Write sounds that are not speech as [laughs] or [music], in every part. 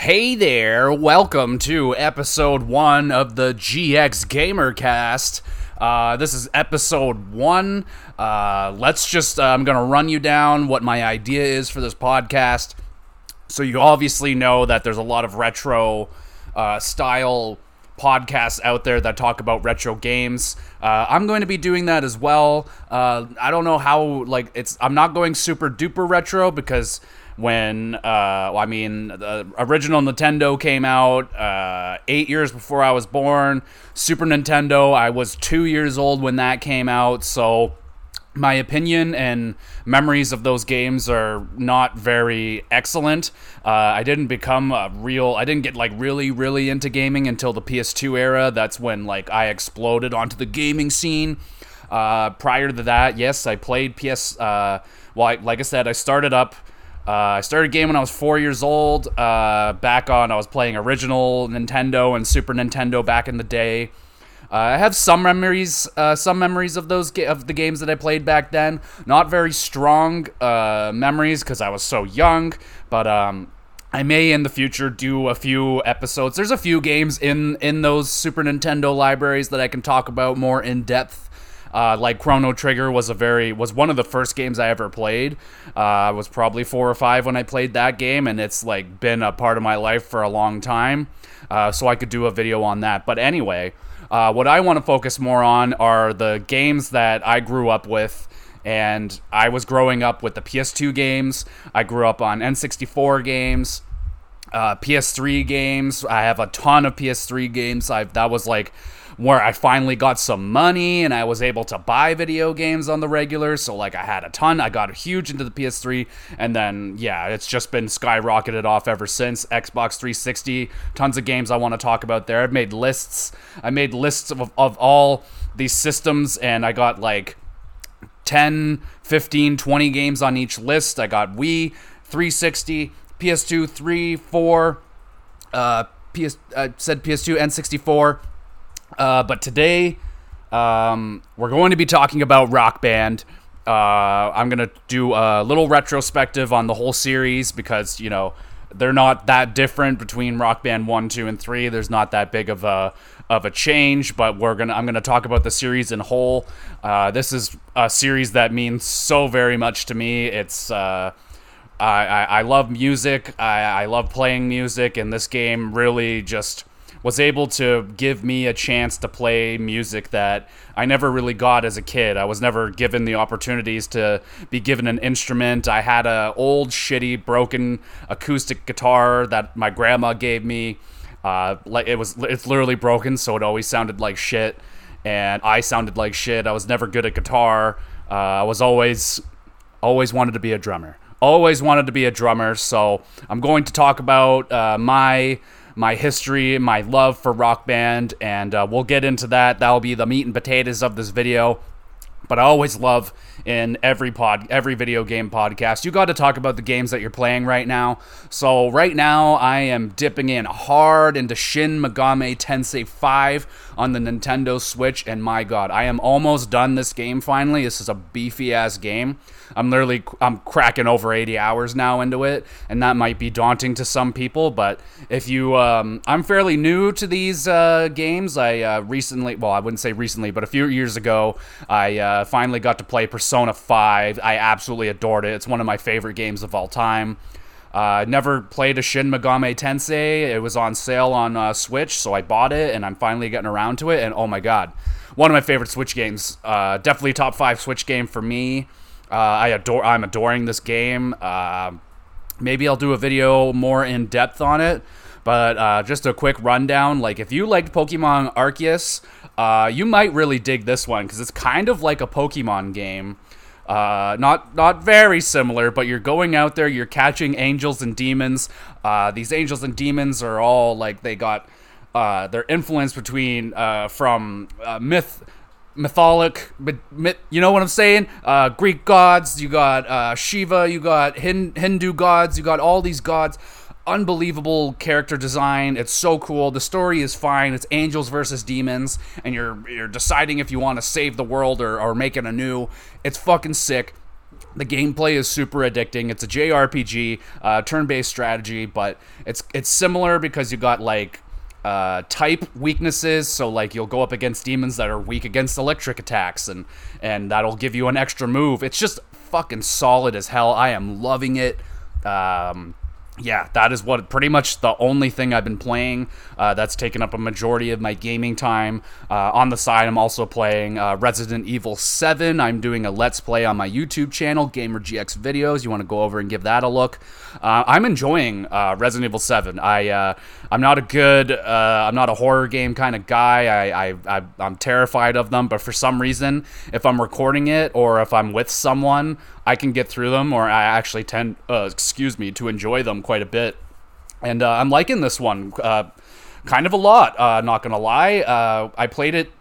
Hey there, welcome to episode one of the GX Gamercast. Uh, this is episode one. Uh, let's just, uh, I'm going to run you down what my idea is for this podcast. So, you obviously know that there's a lot of retro uh, style podcasts out there that talk about retro games. Uh, I'm going to be doing that as well. Uh, I don't know how, like, it's, I'm not going super duper retro because when uh, well, I mean the original Nintendo came out uh, eight years before I was born. Super Nintendo, I was two years old when that came out, so my opinion and memories of those games are not very excellent. Uh, I didn't become a real, I didn't get like really, really into gaming until the PS2 era. That's when like I exploded onto the gaming scene. Uh, prior to that, yes, I played PS. Uh, well, I, like I said, I started up uh, I started game when I was four years old. Uh, back on, I was playing original Nintendo and Super Nintendo back in the day. Uh, I have some memories, uh, some memories of those ga- of the games that I played back then. Not very strong uh, memories because I was so young, but um, I may in the future do a few episodes. There's a few games in in those Super Nintendo libraries that I can talk about more in depth. Uh, like Chrono Trigger was a very was one of the first games I ever played. Uh, I was probably four or five when I played that game, and it's like been a part of my life for a long time. Uh, so I could do a video on that. But anyway, uh, what I want to focus more on are the games that I grew up with. And I was growing up with the PS2 games. I grew up on N64 games, uh, PS3 games. I have a ton of PS3 games. I've that was like where I finally got some money and I was able to buy video games on the regular. So, like, I had a ton. I got huge into the PS3. And then, yeah, it's just been skyrocketed off ever since. Xbox 360, tons of games I want to talk about there. I've made lists. I made lists of, of all these systems, and I got like 10, 15, 20 games on each list. I got Wii, 360, PS2, 3, 4, uh, PS, I uh, said PS2, N64. Uh, but today, um, we're going to be talking about Rock Band. Uh, I'm going to do a little retrospective on the whole series because, you know, they're not that different between Rock Band 1, 2, and 3. There's not that big of a of a change, but we're gonna I'm gonna talk about the series in whole. Uh, this is a series that means so very much to me. It's uh, I, I, I love music. I, I love playing music, and this game really just was able to give me a chance to play music that I never really got as a kid. I was never given the opportunities to be given an instrument. I had a old shitty broken acoustic guitar that my grandma gave me. Uh, like it was it's literally broken, so it always sounded like shit, and I sounded like shit. I was never good at guitar. Uh, I was always always wanted to be a drummer. Always wanted to be a drummer. So I'm going to talk about uh, my my history, my love for rock band, and uh, we'll get into that. That'll be the meat and potatoes of this video. But I always love in every pod, every video game podcast, you got to talk about the games that you're playing right now. So right now, I am dipping in hard into Shin Megami Tensei 5 on the Nintendo Switch, and my God, I am almost done this game. Finally, this is a beefy ass game. I'm literally I'm cracking over 80 hours now into it, and that might be daunting to some people. But if you, um, I'm fairly new to these uh, games. I uh, recently, well, I wouldn't say recently, but a few years ago, I uh, finally got to play Persona 5. I absolutely adored it. It's one of my favorite games of all time. Uh, never played a Shin Megami Tensei. It was on sale on uh, Switch, so I bought it, and I'm finally getting around to it. And oh my god, one of my favorite Switch games. Uh, definitely top five Switch game for me. Uh, I adore. I'm adoring this game. Uh, maybe I'll do a video more in depth on it. But uh, just a quick rundown. Like, if you liked Pokemon Arceus, uh, you might really dig this one because it's kind of like a Pokemon game. Uh, not not very similar, but you're going out there, you're catching angels and demons. Uh, these angels and demons are all like they got uh, their influence between uh, from uh, myth mytholic, myth, you know what I'm saying? Uh, Greek gods, you got uh, Shiva, you got Hin- Hindu gods, you got all these gods. Unbelievable character design. It's so cool. The story is fine. It's angels versus demons, and you're you're deciding if you want to save the world or, or make it anew. It's fucking sick. the gameplay is super addicting. It's a JRPG, uh, turn-based strategy, but it's it's similar because you got like uh, type weaknesses. So like you'll go up against demons that are weak against electric attacks, and and that'll give you an extra move. It's just fucking solid as hell. I am loving it. Um, yeah, that is what pretty much the only thing I've been playing uh, that's taken up a majority of my gaming time. Uh, on the side, I'm also playing uh, Resident Evil 7. I'm doing a Let's Play on my YouTube channel, GamerGX Videos. You want to go over and give that a look. Uh, I'm enjoying uh, Resident Evil 7. I uh, I'm not a good I'm not a horror game kind of guy. I, I, I I'm terrified of them, but for some reason, if I'm recording it or if I'm with someone, I can get through them, or I actually tend, excuse me, to enjoy them quite a bit. And uh, I'm liking this one uh, kind of a lot. Uh, not gonna lie, uh, I played it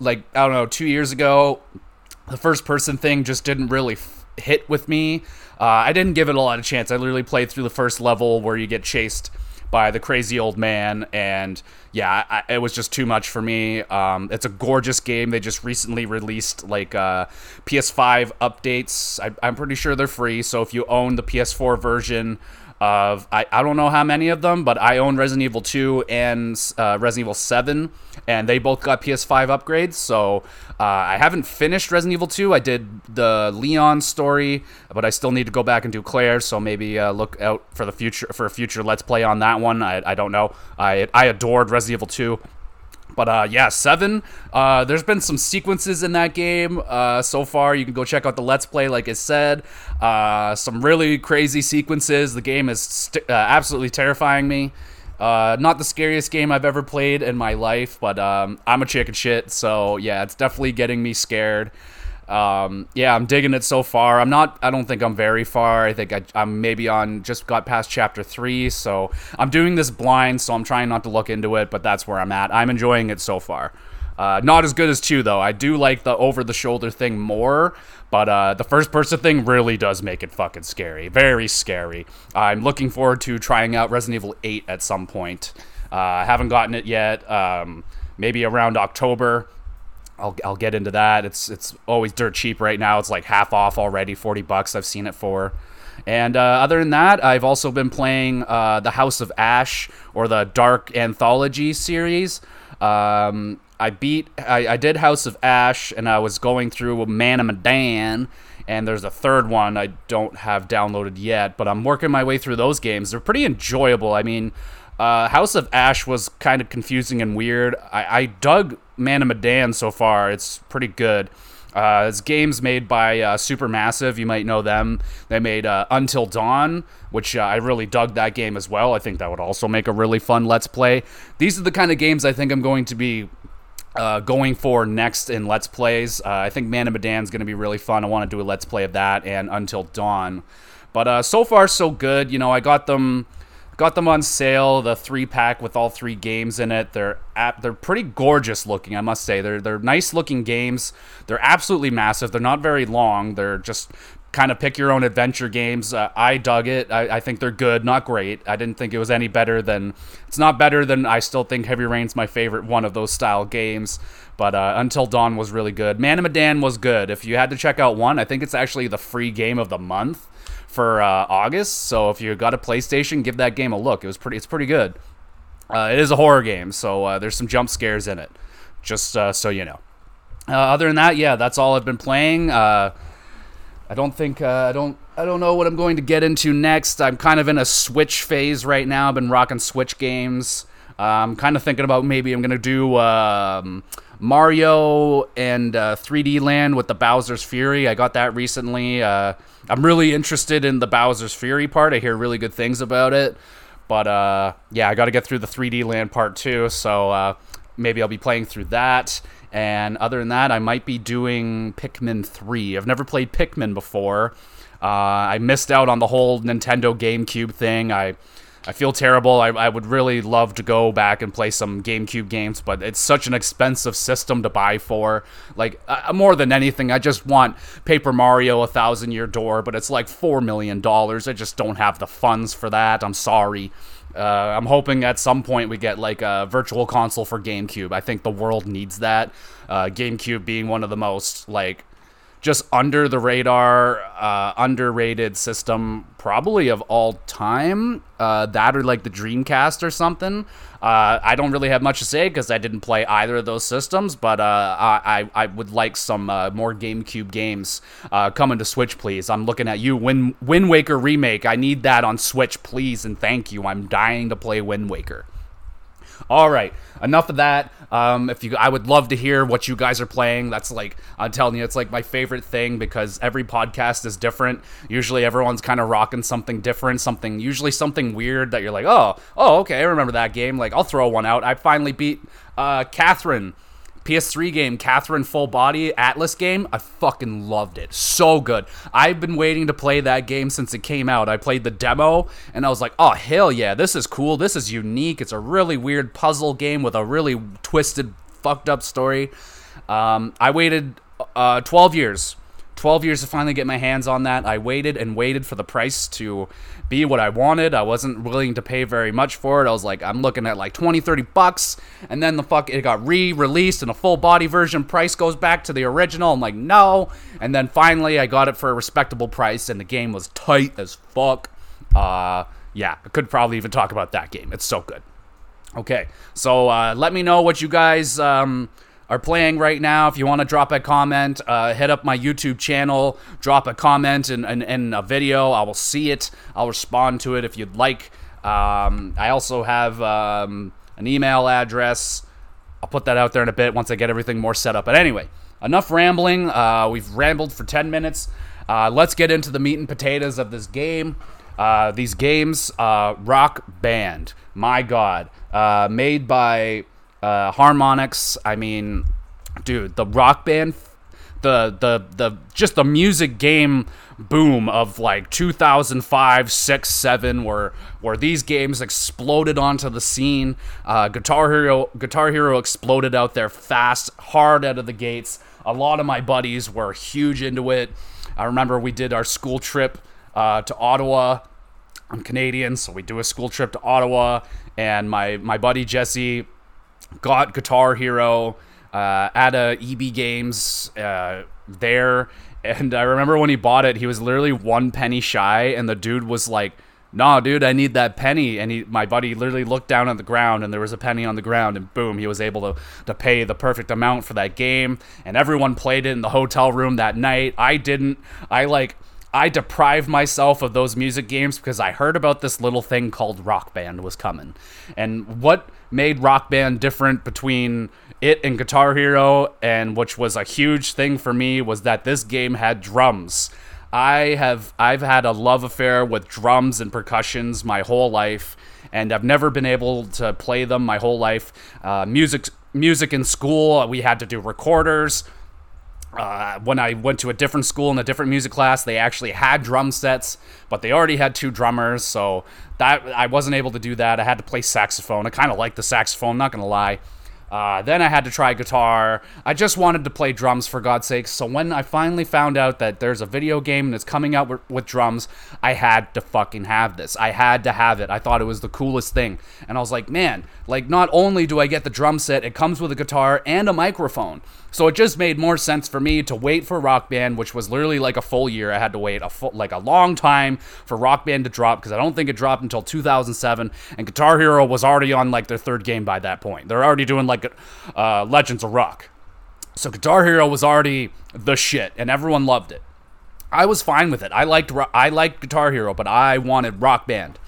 like I don't know two years ago. The first person thing just didn't really f- hit with me. Uh, I didn't give it a lot of chance. I literally played through the first level where you get chased by the crazy old man, and yeah, I, it was just too much for me. Um, it's a gorgeous game. They just recently released like uh, PS5 updates. I, I'm pretty sure they're free. So if you own the PS4 version, of I, I don't know how many of them, but I own Resident Evil 2 and uh, Resident Evil 7, and they both got PS5 upgrades. So uh, I haven't finished Resident Evil 2. I did the Leon story, but I still need to go back and do Claire. So maybe uh, look out for the future for a future Let's Play on that one. I, I don't know. I I adored Resident Evil 2. But uh, yeah, seven. Uh, there's been some sequences in that game uh, so far. You can go check out the Let's Play, like I said. Uh, some really crazy sequences. The game is st- uh, absolutely terrifying me. Uh, not the scariest game I've ever played in my life, but um, I'm a chicken shit, so yeah, it's definitely getting me scared um, yeah, I'm digging it so far. I'm not. I don't think I'm very far. I think I, am maybe on just got past chapter three. So I'm doing this blind. So I'm trying not to look into it. But that's where I'm at. I'm enjoying it so far. Uh, not as good as two though. I do like the over the shoulder thing more, but uh, the first person thing really does make it fucking scary. Very scary. I'm looking forward to trying out Resident Evil 8 at some point. Uh, I haven't gotten it yet. Um, maybe around October. I'll, I'll get into that. It's it's always dirt cheap right now. It's like half off already, forty bucks. I've seen it for. And uh, other than that, I've also been playing uh, the House of Ash or the Dark Anthology series. Um, I beat, I, I, did House of Ash, and I was going through Man of Medan, and there's a third one I don't have downloaded yet, but I'm working my way through those games. They're pretty enjoyable. I mean, uh, House of Ash was kind of confusing and weird. I, I dug Man of Medan so far. It's pretty good. Uh, it's games made by uh, Supermassive. You might know them. They made uh, Until Dawn, which uh, I really dug that game as well. I think that would also make a really fun Let's Play. These are the kind of games I think I'm going to be uh, going for next in Let's Plays. Uh, I think Man of is going to be really fun. I want to do a Let's Play of that and Until Dawn. But so far, so good. You know, I got them Got them on sale, the three pack with all three games in it. They're at, they're pretty gorgeous looking, I must say. They're they're nice looking games. They're absolutely massive. They're not very long. They're just kind of pick your own adventure games. Uh, I dug it. I, I, think they're good, not great. I didn't think it was any better than. It's not better than. I still think Heavy Rain's my favorite one of those style games. But uh, Until Dawn was really good. Man of Medan was good. If you had to check out one, I think it's actually the free game of the month for uh, August. So if you got a PlayStation, give that game a look. It was pretty. It's pretty good. Uh, it is a horror game, so uh, there's some jump scares in it. Just uh, so you know. Uh, other than that, yeah, that's all I've been playing. Uh, I don't think I don't I don't know what I'm going to get into next. I'm kind of in a Switch phase right now. I've been rocking Switch games. I'm kind of thinking about maybe I'm gonna do. Um, Mario and uh, 3D Land with the Bowser's Fury. I got that recently. Uh, I'm really interested in the Bowser's Fury part. I hear really good things about it. But uh, yeah, I got to get through the 3D Land part too. So uh, maybe I'll be playing through that. And other than that, I might be doing Pikmin 3. I've never played Pikmin before. Uh, I missed out on the whole Nintendo GameCube thing. I I feel terrible. I, I would really love to go back and play some GameCube games, but it's such an expensive system to buy for. Like, uh, more than anything, I just want Paper Mario A Thousand Year Door, but it's like $4 million. I just don't have the funds for that. I'm sorry. Uh, I'm hoping at some point we get like a virtual console for GameCube. I think the world needs that. Uh, GameCube being one of the most like just under the radar, uh, underrated system probably of all time. Uh, that or like the Dreamcast or something. Uh, I don't really have much to say because I didn't play either of those systems, but uh, I, I would like some uh, more GameCube games uh, coming to Switch, please. I'm looking at you, Win Wind Waker Remake. I need that on Switch, please, and thank you. I'm dying to play Wind Waker. All right, enough of that. Um, if you, I would love to hear what you guys are playing. That's like I'm telling you, it's like my favorite thing because every podcast is different. Usually, everyone's kind of rocking something different, something usually something weird that you're like, oh, oh, okay, I remember that game. Like I'll throw one out. I finally beat uh, Catherine PS3 game, Catherine Full Body Atlus game, I fucking loved it. So good. I've been waiting to play that game since it came out. I played the demo and I was like, oh, hell yeah, this is cool. This is unique. It's a really weird puzzle game with a really twisted, fucked up story. Um, I waited uh, 12 years 12 years to finally get my hands on that. I waited and waited for the price to be what I wanted. I wasn't willing to pay very much for it. I was like, I'm looking at like 20, 30 bucks. And then the fuck, it got re released in a full body version. Price goes back to the original. I'm like, no. And then finally, I got it for a respectable price, and the game was tight as fuck. Uh, yeah, I could probably even talk about that game. It's so good. Okay, so uh, let me know what you guys. Um, are playing right now. If you want to drop a comment, uh, hit up my YouTube channel, drop a comment and, and, and, a video. I will see it. I'll respond to it if you'd like. Um, I also have um, an email address. I'll put that out there in a bit once I get everything more set up. But anyway, enough rambling. Uh, we've rambled for 10 minutes. Uh, let's get into the meat and potatoes of this game. Uh, these games, uh, Rock Band, my God, uh, made by uh, Harmonix. I mean, dude, the rock band, the the the just the music game boom of like 2005, six, seven, where where these games exploded onto the scene. Uh, Guitar Hero, Guitar Hero exploded out there fast, hard out of the gates. A lot of my buddies were huge into it. I remember we did our school trip uh, to Ottawa. I'm Canadian, so we do a school trip to Ottawa, and my my buddy Jesse got Guitar Hero uh, at a EB Games uh, there, and I remember when he bought it, he was literally one penny shy, and the dude was like, "Nah, dude, I need that penny." And he, my buddy, literally looked down at the ground, and there was a penny on the ground, and boom, he was able to to pay the perfect amount for that game, and everyone played it in the hotel room that night. I didn't. I like. I deprived myself of those music games because I heard about this little thing called Rock Band was coming. And what made Rock Band different between it and Guitar Hero, and which was a huge thing for me, was that this game had drums. I have I've had a love affair with drums and percussions my whole life, and I've never been able to play them my whole life. Uh, music music in school, we had to do recorders. Uh, when I went to a different school in a different music class, they actually had drum sets, but they already had two drummers, so that I wasn't able to do that. I had to play saxophone. I kind of like the saxophone, not gonna lie. Uh, then I had to try guitar. I just wanted to play drums for God's sake. So when I finally found out that there's a video game that's coming out with, with, drums, I had to fucking have this. I had to have it. I thought it was the coolest thing. And I was like, man, like not only do I get the drum set, it comes with a guitar and a microphone. So it just made more sense for me to wait for Rock Band, which was literally like a full year. I had to wait a full, like a long time for Rock Band to drop because I don't think it dropped until 2007, and Guitar Hero was already on like their third game by that point. They're already doing like uh, Legends of Rock. So Guitar Hero was already the shit, and everyone loved it. I was fine with it. I liked I liked Guitar Hero, but I wanted Rock Band.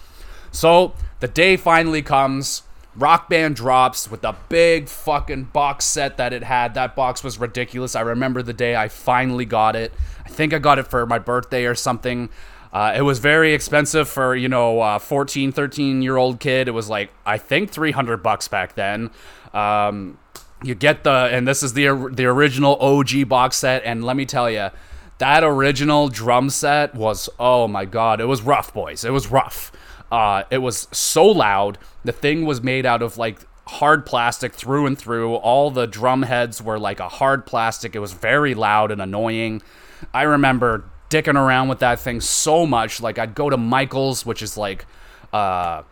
So the day finally comes Rock Band drops with the big fucking box set that it had. That box was ridiculous. I remember the day I finally got it. I think I got it for my birthday or something. Uh, it was very expensive for, you know, a 14, 13 year old kid. It was like, I think 300 bucks back then. Um, you get the, and this is the, the original OG box set. And let me tell you, that original drum set was, oh my God, it was rough, boys. It was rough. Uh, it was so loud. The thing was made out of like hard plastic through and through. All the drum heads were like a hard plastic. It was very loud and annoying. I remember dicking around with that thing so much. Like I'd go to Michael's, which is like uh,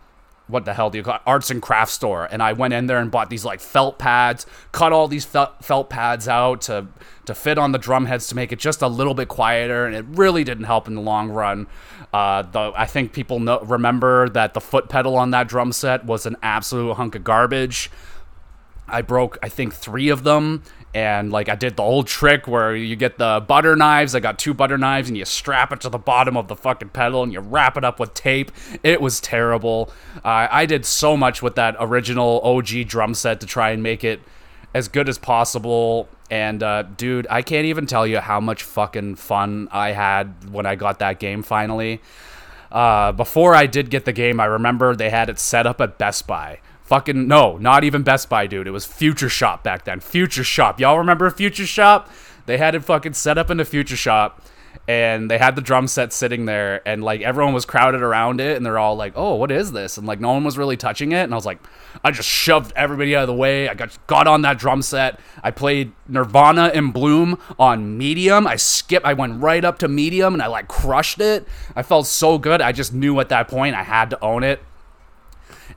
what the hell do you call it? arts and crafts store. And i went in there and bought these like felt pads cut all these felt, pads out to to fit on the drum heads to make it just a little bit quieter and it really didn't help in the long run. Uh, the, i think people know, remember that the foot pedal on that drum set was an absolute hunk of garbage. I broke I think three of them and like I did the old trick where you get the butter knives. I got two butter knives and you strap it to the bottom of the fucking pedal and you wrap it up with tape. It was terrible. Uh, I did so much with that original OG drum set to try and make it as good as possible. And uh, dude, I can't even tell you how much fucking fun I had when I got that game finally. Uh, before I did get the game, I remember they had it set up at Best Buy. Fucking no, not even Best Buy, dude. It was Future Shop back then. Future Shop. Y'all remember Future Shop? They had it fucking set up in the Future Shop and they had the drum set sitting there and like everyone was crowded around it and they're all like, "Oh, what is this?" and like no one was really touching it and I was like, I just shoved everybody out of the way. I got got on that drum set. I played Nirvana in Bloom on medium. I skipped I went right up to medium and I like crushed it. I felt so good. I just knew at that point I had to own it.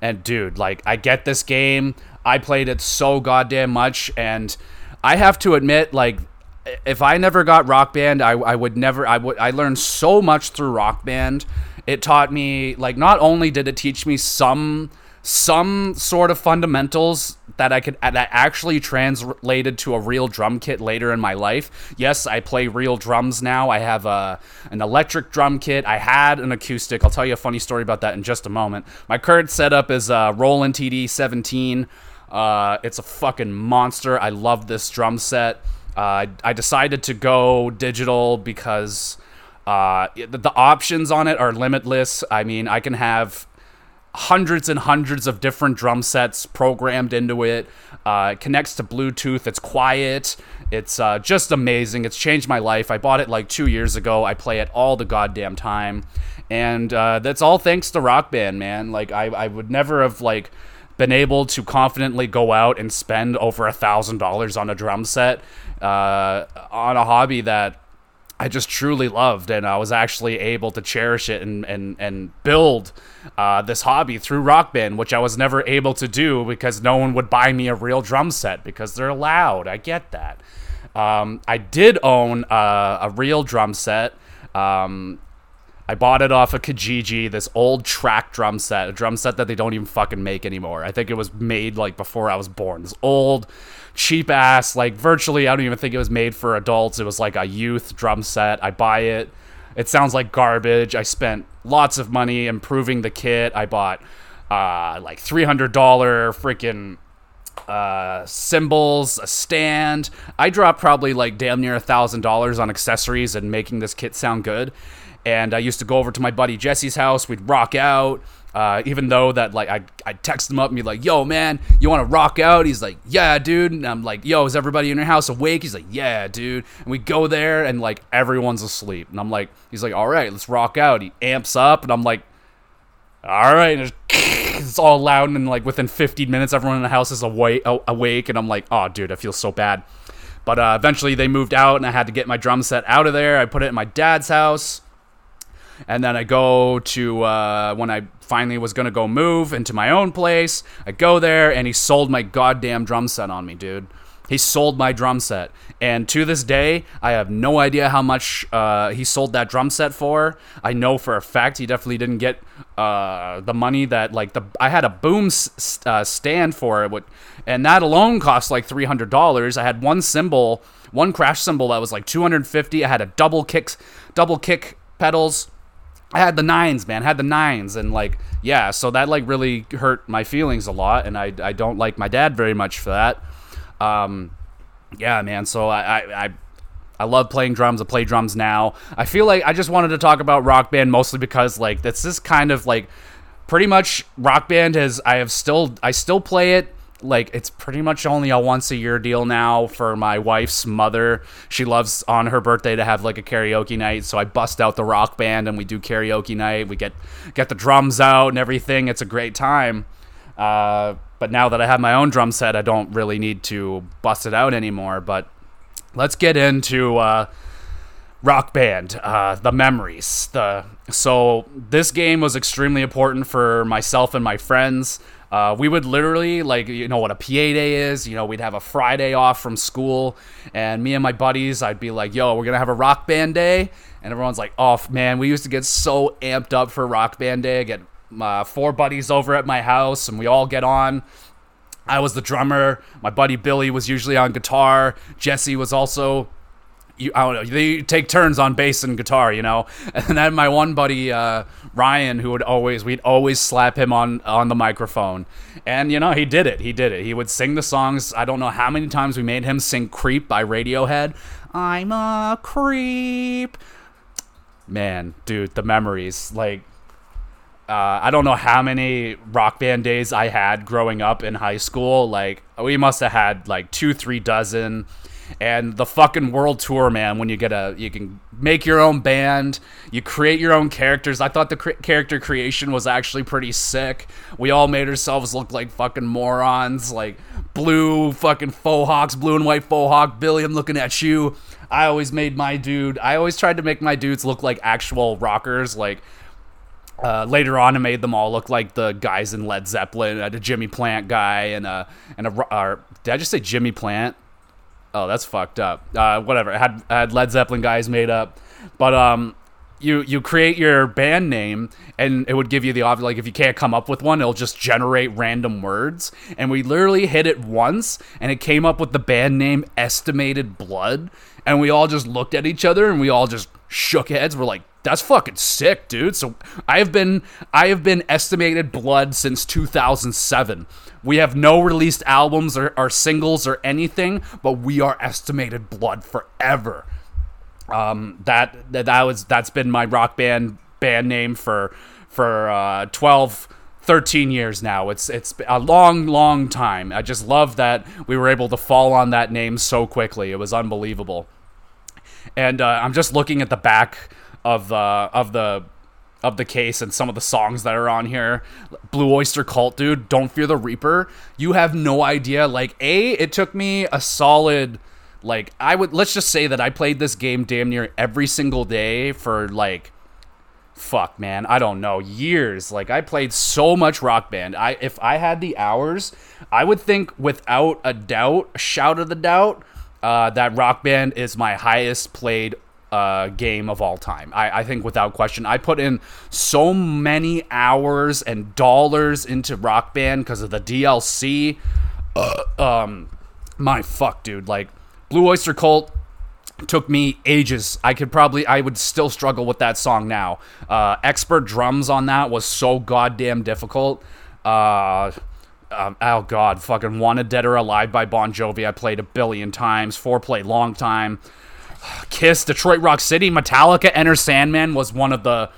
And dude, like I get this game. I played it so goddamn much and I have to admit like if I never got Rock Band, I, I would never I would I learned so much through Rock Band. It taught me like not only did it teach me some some sort of fundamentals that I could that actually translated to a real drum kit later in my life. Yes, I play real drums now. I have a an electric drum kit. I had an acoustic. I'll tell you a funny story about that in just a moment. My current setup is a Roland TD17. Uh, it's a fucking monster. I love this drum set. Uh, I decided to go digital because uh, the, the options on it are limitless. I mean, I can have hundreds and hundreds of different drum sets programmed into it. Uh, it connects to Bluetooth. It's quiet. It's uh, just amazing. It's changed my life. I bought it like two years ago. I play it all the goddamn time, and uh, that's all thanks to Rock Band, man. Like I, I would never have like been able to confidently go out and spend over a thousand dollars on a drum set uh, on a hobby that I just truly loved, and I was actually able to cherish it and and and build uh, this hobby through Rock Band, which I was never able to do because no one would buy me a real drum set because they're loud. I get that. Um, I did own uh, a real drum set. Um, I bought it off of Kijiji, this old track drum set, a drum set that they don't even fucking make anymore. I think it was made like before I was born. This old cheap ass, like virtually, I don't even think it was made for adults. It was like a youth drum set. I buy it. It sounds like garbage. I spent lots of money improving the kit. I bought uh, like $300 freaking uh, cymbals, a stand. I dropped probably like damn near a thousand dollars on accessories and making this kit sound good. And I used to go over to my buddy Jesse's house. We'd rock out. Uh, even though that like I I text him up and be like, "Yo, man, you want to rock out?" He's like, "Yeah, dude." And I'm like, "Yo, is everybody in your house awake?" He's like, "Yeah, dude." And we go there and like everyone's asleep. And I'm like, he's like, "All right, let's rock out." He amps up and I'm like, "All right." And it's [laughs] all loud and like within 15 minutes, everyone in the house is awake. Awake, and I'm like, "Oh, dude, I feel so bad." But uh, eventually they moved out and I had to get my drum set out of there. I put it in my dad's house and then I go to uh, when I finally was gonna go move into my own place. I go there, and he sold my goddamn drum set on me, dude. He sold my drum set, and to this day, I have no idea how much uh, he sold that drum set for. I know for a fact he definitely didn't get uh, the money that like the I had a boom s- uh, stand for it, and that alone cost like three hundred dollars. I had one cymbal, one crash cymbal that was like two hundred fifty. I had a double kicks, double kick pedals I had the nines, man. I had the nines, and like, yeah. So that like really hurt my feelings a lot, and I I don't like my dad very much for that. Um, yeah, man. So I I. I I love playing drums. I play drums now. I feel like I just wanted to talk about Rock Band mostly because like that's this kind of like pretty much Rock Band has I have still I still play it like it's pretty much only a once a year deal now for my wife's mother. She loves on her birthday to have like a karaoke night, so I bust out the rock band and we do karaoke night. We get get the drums out and everything. It's a great time. Uh, but now that I have my own drum set, I don't really need to bust it out anymore. But let's get into uh, Rock Band, uh, the memories. The so this game was extremely important for myself and my friends. Uh, we would literally like you know what a PA day is. You know we'd have a Friday off from school, and me and my buddies, I'd be like, "Yo, we're gonna have a rock band day," and everyone's like, "Oh man, we used to get so amped up for rock band day. I get uh, four buddies over at my house, and we all get on." I was the drummer. My buddy Billy was usually on guitar. Jesse was also you, I don't know. They take turns on bass and guitar, you know. [laughs] And then my one buddy uh, Ryan, who would always we'd always slap him on on the microphone, and you know he did it. He did it. He would sing the songs. I don't know how many times we made him sing "Creep" by Radiohead. I'm a creep. Man, dude, the memories. Like, uh, I don't know how many rock band days I had growing up in high school. Like, we must have had like two, three dozen and the fucking world tour, man. When you get a, you can make your own band, you create your own characters. I thought the cr- character creation was actually pretty sick. We all made ourselves look like fucking morons, like blue fucking faux hawks, blue and white faux hawk. Billy, I'm looking at you. I always made my dude. I always tried to make my dudes look like actual rockers, like. Uh, later on, I made them all look like the guys in Led Zeppelin. I had a Jimmy Plant guy and a and a. Or, did I just say Jimmy Plant? Oh, that's fucked up. Uh, whatever. Had had Led Zeppelin guys made up, but um, you you create your band name and it would give you the option like if you can't come up with one it'll just generate random words. And we literally hit it once and it came up with the band name estimated blood. And we all just looked at each other and we all just shook heads. We're like that's fucking sick dude. So i have been i have been estimated blood since 2007 we have no released albums or, or singles or anything, but we are estimated blood forever. Um, that, that was that's been my rock band band name for for uh, 12 13 years now. It's it's a long long time. I just love that we were able to fall on that name so quickly. It was unbelievable. And uh, I'm just looking at the back of the of the of the case and some of the songs that are on here. Blue Oyster Cult, dude, Don't Fear the Reaper. You have no idea. Like, A, it took me a solid, like, I would, let's just say that I played this game damn near every single day for, like, fuck, man, I don't know, years. Like, I played so much Rock Band. I, if I had the hours, I would think without a doubt, shout of the doubt, uh, that Rock Band is my highest played uh, game of all time. I, I think without question. I put in so many hours and dollars into Rock Band because of the DLC. Uh, um, my fuck, dude. Like Blue Oyster Cult took me ages. I could probably, I would still struggle with that song now. Uh, expert drums on that was so goddamn difficult. Uh, um, oh god, fucking Wanted Dead or Alive by Bon Jovi. I played a billion times. Foreplay, long time. Kiss, Detroit Rock City, Metallica, Enter Sandman was one of the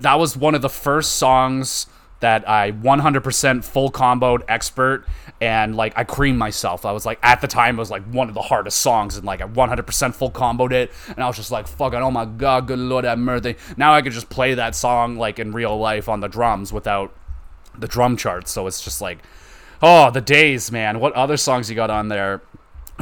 that was one of the first songs that I 100% full comboed expert and like I creamed myself. I was like at the time it was like one of the hardest songs and like I 100% full comboed it and I was just like fucking oh my god good lord have mercy. Now I could just play that song like in real life on the drums without the drum charts. So it's just like oh the days man. What other songs you got on there?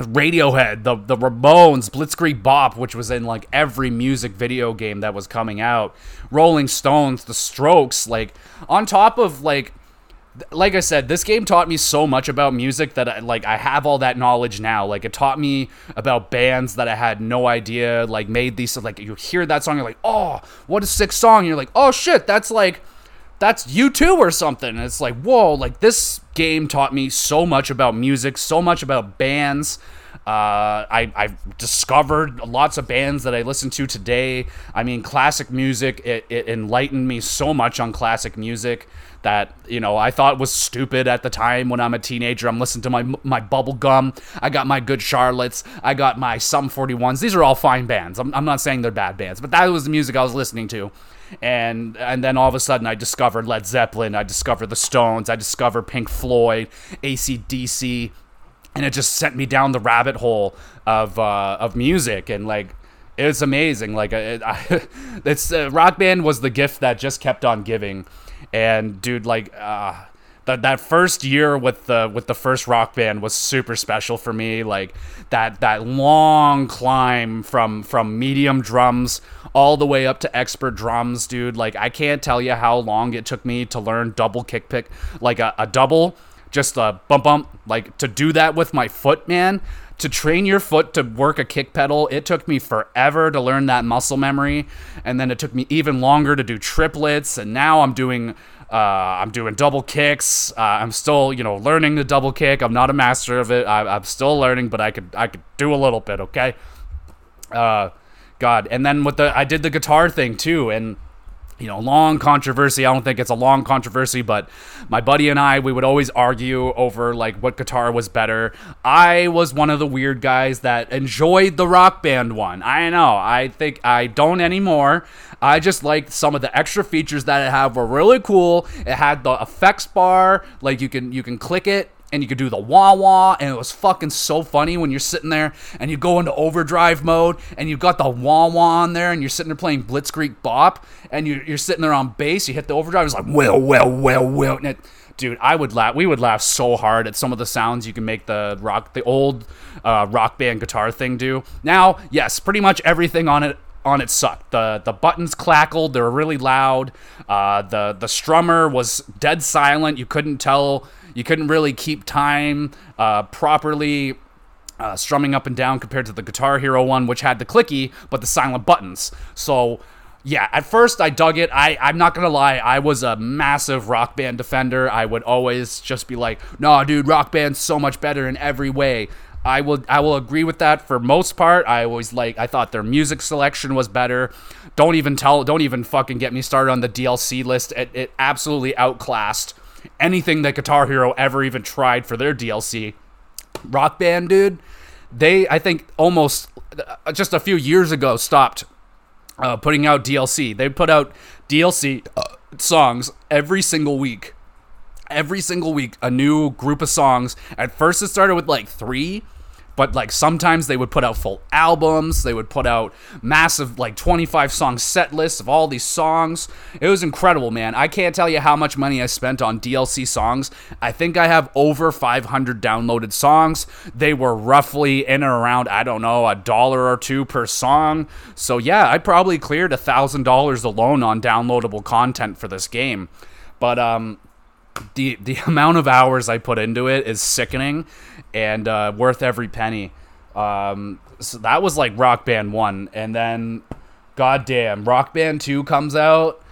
Radiohead, the the Ramones, Blitzkrieg Bop, which was in like every music video game that was coming out, Rolling Stones, The Strokes, like on top of like like I said, this game taught me so much about music that I, like I have all that knowledge now. Like it taught me about bands that I had no idea like made these like you hear that song you're like, "Oh, what a sick song." And you're like, "Oh shit, that's like that's U2 or something." And it's like, "Whoa, like this game taught me so much about music, so much about bands. Uh, I, I've discovered lots of bands that I listen to today. I mean, classic music, it, it enlightened me so much on classic music that you know I thought was stupid at the time when I'm a teenager. I'm listening to my my bubblegum. I got my Good Charlottes. I got my Sum 41s. These are all fine bands. I'm, I'm not saying they're bad bands, but that was the music I was listening to and and then all of a sudden I discovered Led Zeppelin, I discovered the Stones, I discovered Pink Floyd, ACDC, and it just sent me down the rabbit hole of uh, of music and like it's amazing. Like it, I, [laughs] it's uh, Rock Band was the gift that just kept on giving, and dude, like uh, that that first year with the with the first rock band was super special for me. Like that that long climb from from medium drums all the way up to expert drums, dude. Like I can't tell you how long it took me to learn double kick pick, like a, a double, just a bump bump, like to do that with my foot, man. To train your foot to work a kick pedal, it took me forever to learn that muscle memory, and then it took me even longer to do triplets, and now I'm doing uh, I'm doing double kicks. Uh, I'm still, you know, learning the double kick. I'm not a master of it. I, am still learning, but I could I could do a little bit. Okay. Uh, God, and then with the I did the guitar thing too, and you know, long controversy. I don't think it's a long controversy, but my buddy and I, we would always argue over like what guitar was better. I was one of the weird guys that enjoyed the rock band one. I know. I think I don't anymore. I just liked some of the extra features that it had were really cool. It had the effects bar, like you can you can click it and you could do the wah wah, and it was fucking so funny when you're sitting there and you go into overdrive mode and you've got the wah wah on there and you're sitting there playing Blitzkrieg Bop and you're, you're sitting there on bass, you hit the overdrive, it's like, well, well, well, well. And it, dude, I would laugh. We would laugh so hard at some of the sounds you can make the rock, the old uh, rock band guitar thing do. Now, yes, pretty much everything on it on it sucked. The the buttons clackled. They were really loud. Uh, the the strummer was dead silent. You couldn't tell you couldn't really keep time uh, properly. Uh, strumming up and down compared to the Guitar Hero one, which had the clicky but the silent buttons. So, yeah, at first I dug it. I, I'm not gonna lie, I was a massive rock band defender. I would always just be like, nah, dude, rock band's so much better in every way. I will I will agree with that for most part. I always like I thought their music selection was better. Don't even tell don't even fucking get me started on the DLC list. It, it absolutely outclassed anything that Guitar Hero ever even tried for their DLC. Rock Band, dude, they I think almost uh, just a few years ago stopped uh, putting out DLC. They put out DLC uh, songs every single week. Every single week, a new group of songs. At first, it started with like three, but like sometimes they would put out full albums they would put out massive like 25 song set lists of all these songs. It was incredible man. I can't tell you how much money i spent on dlc songs. I think i have over 500 downloaded songs. They were roughly in and around i don't know a dollar or two per song. So yeah i probably cleared a thousand dollars alone on downloadable content for this game. But um the the [laughs] amount of hours I put into it is sickening and uh, worth every penny. Um, so that was like Rock Band one, and then, goddamn, Rock Band two comes out.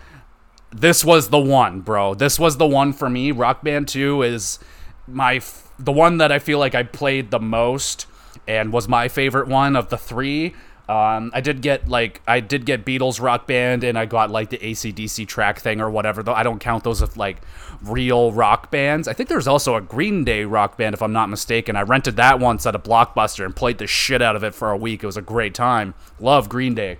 This was the one, bro. This was the one for me. Rock Band two is my f- the one that I feel like I played the most and was my favorite one of the three. Um, I did get like I did get Beatles Rock Band and I got like the ACDC track thing or whatever. Though I don't count those as like real rock bands. I think there's also a Green Day rock band if I'm not mistaken. I rented that once at a Blockbuster and played the shit out of it for a week. It was a great time. Love Green Day.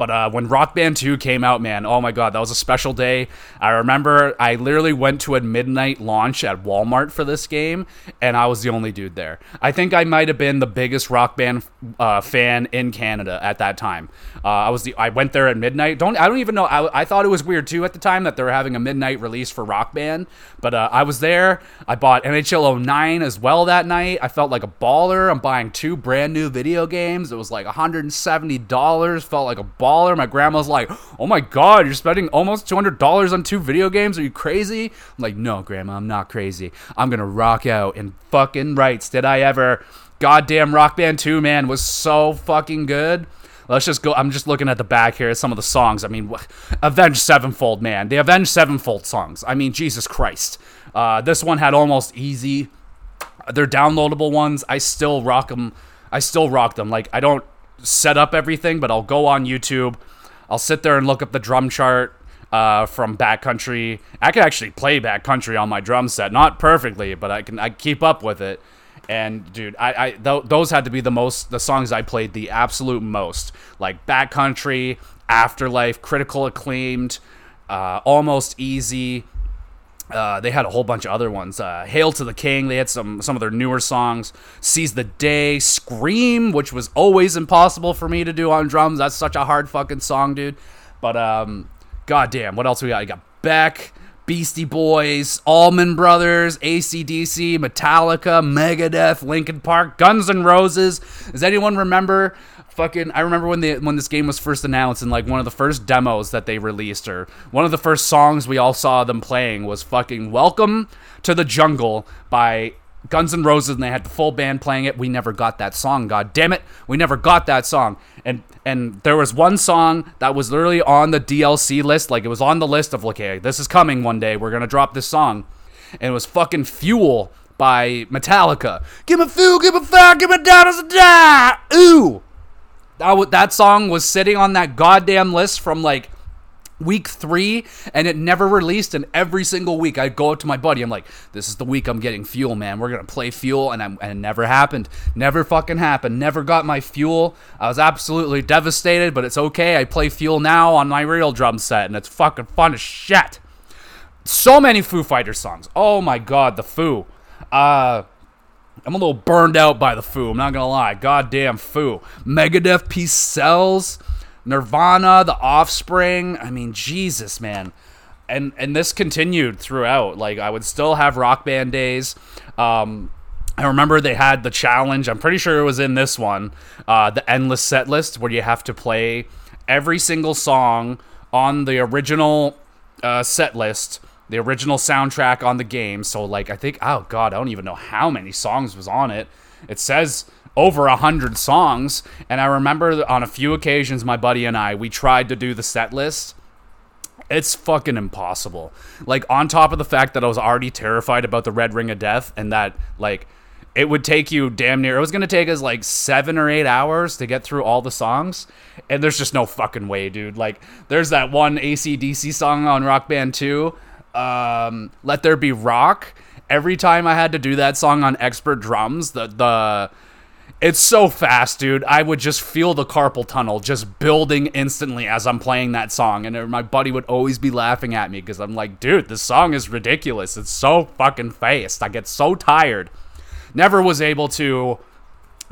But uh, when Rock Band 2 came out, man, oh my god, that was a special day. I remember I literally went to a midnight launch at Walmart for this game, and I was the only dude there. I think I might have been the biggest Rock Band uh, fan in Canada at that time. Uh, I was the I went there at midnight. Don't I don't even know. I, I thought it was weird too at the time that they were having a midnight release for Rock Band, but uh, I was there. I bought NHL 09 as well that night. I felt like a baller. I'm buying two brand new video games. It was like 170 dollars. Felt like a baller baller. My grandma's like, "Oh my god, you're spending almost two hundred dollars on two video games? Are you crazy?" I'm like, "No, grandma, I'm not crazy. I'm gonna rock out." And fucking rights, did I ever? Goddamn, Rock Band Two, man, was so fucking good. Let's just go. I'm just looking at the back here. Some of the songs. I mean, Avenged Sevenfold, man. The Avenged Sevenfold songs. I mean, Jesus Christ. Uh, this one had almost easy. They're downloadable ones. I still rock them. I still rock them. Like I don't set up everything, but I'll go on YouTube. I'll sit there and look up the drum chart uh, from Bat Country. I can actually play Bat Country on my drum set, not perfectly, but I can I keep up with it. And dude, I, I th- those had to be the most the songs I played the absolute most, like Bat Country, Afterlife, Critical Acclaimed, uh, Almost Easy, uh, they had a whole bunch of other ones. Uh, Hail to the King. They had some some of their newer songs. Seize the Day, Scream, which was always impossible for me to do on drums. That's such a hard fucking song, dude. But um, goddamn, what else we got? You got Beck, Beastie Boys, Allman Brothers, ACDC, Metallica, Megadeth, Linkin Park, Guns N' Roses. Does anyone remember? Fucking, I remember when the when this game was first announced and like one of the first demos that they released or one of the first songs we all saw them playing was fucking "Welcome to the Jungle" by Guns N' Roses, and they had the full band playing it. We never got that song. God damn it, we never got that song. And and there was one song that was literally on the DLC list, like it was on the list of like, hey, this is coming one day. We're gonna drop this song, and it was fucking Fuel by Metallica. Give me fuel, give me fire, give me down as a die. Ooh, that w- that song was sitting on that goddamn list from like week three and it never released and every single week i'd go up to my buddy i'm like this is the week i'm getting fuel man. We're gonna play fuel and, I'm, and it never happened. Never fucking happened. Never got my fuel. I was absolutely devastated but it's okay. I play fuel now on my real drum set and it's fucking fun as shit. So many foo fighters songs. Oh my god the foo. Uh I'm a little burned out by the Foo. I'm not gonna lie. Goddamn Foo. Megadeth, Peace Sells. Nirvana, The Offspring. I mean, Jesus, man. And and this continued throughout. Like I would still have rock band days. Um, I remember they had the challenge. I'm pretty sure it was in this one, uh, the endless set list, where you have to play every single song on the original uh, set list, the original soundtrack on the game. So like I think, oh god, I don't even know how many songs was on it. It says over a hundred songs. And I remember on a few occasions, my buddy and I, we tried to do the set list. It's fucking impossible. Like, on top of the fact that I was already terrified about the Red Ring of Death and that, like, it would take you damn near, it was going to take us like seven or eight hours to get through all the songs. And there's just no fucking way, dude. Like, there's that one ACDC song on Rock Band 2, um, Let There Be Rock. Every time I had to do that song on expert drums, the, the, it's so fast, dude. I would just feel the carpal tunnel just building instantly as I'm playing that song. And my buddy would always be laughing at me because I'm like, dude, this song is ridiculous. It's so fucking fast. I get so tired. Never was able to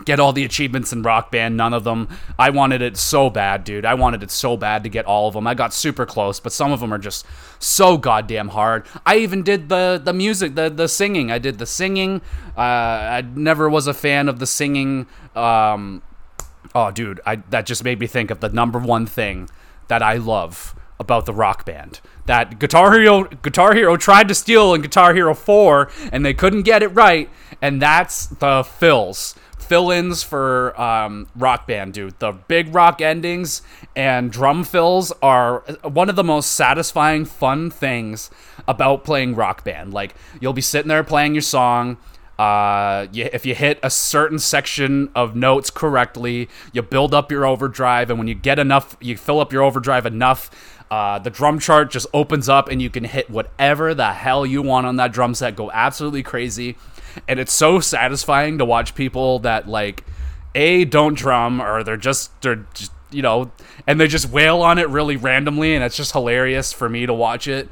get all the achievements in Rock Band, none of them. I wanted it so bad, dude. I wanted it so bad to get all of them. I got super close, but some of them are just so goddamn hard. I even did the the music, the the singing. I did the singing. Uh, I never was a fan of the singing. Um, oh, dude, I that just made me think of the number one thing that I love about the rock band that Guitar Hero Guitar Hero tried to steal in Guitar Hero 4 and they couldn't get it right and that's the fills fill-ins for um, rock band dude. The big rock endings and drum fills are one of the most satisfying fun things about playing rock band. Like you'll be sitting there playing your song uh, you, if you hit a certain section of notes correctly, you build up your overdrive, and when you get enough, you fill up your overdrive enough, uh, the drum chart just opens up, and you can hit whatever the hell you want on that drum set. Go absolutely crazy and it's so satisfying to watch people that like a don't drum or they're just they're just you know and they just wail on it really randomly and it's just hilarious for me to watch it.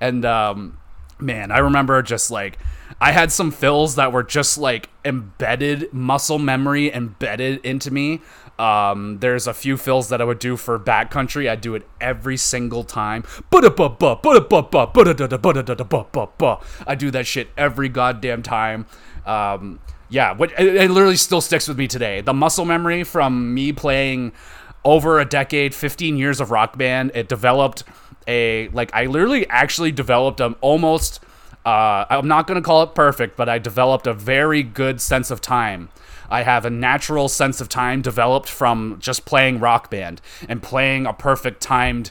And um man i remember just like i had some fills that were just like embedded muscle memory embedded into me um, there's a few fills that I would do for Bat Country. I do it every single time. I do that shit every goddamn time. Um, yeah, it, it literally still sticks with me today. The muscle memory from me playing over a decade, 15 years of rock band. It developed a like I literally actually developed an almost. Uh, I'm not gonna call it perfect, but I developed a very good sense of time I have a natural sense of time developed from just playing rock band and playing a perfect timed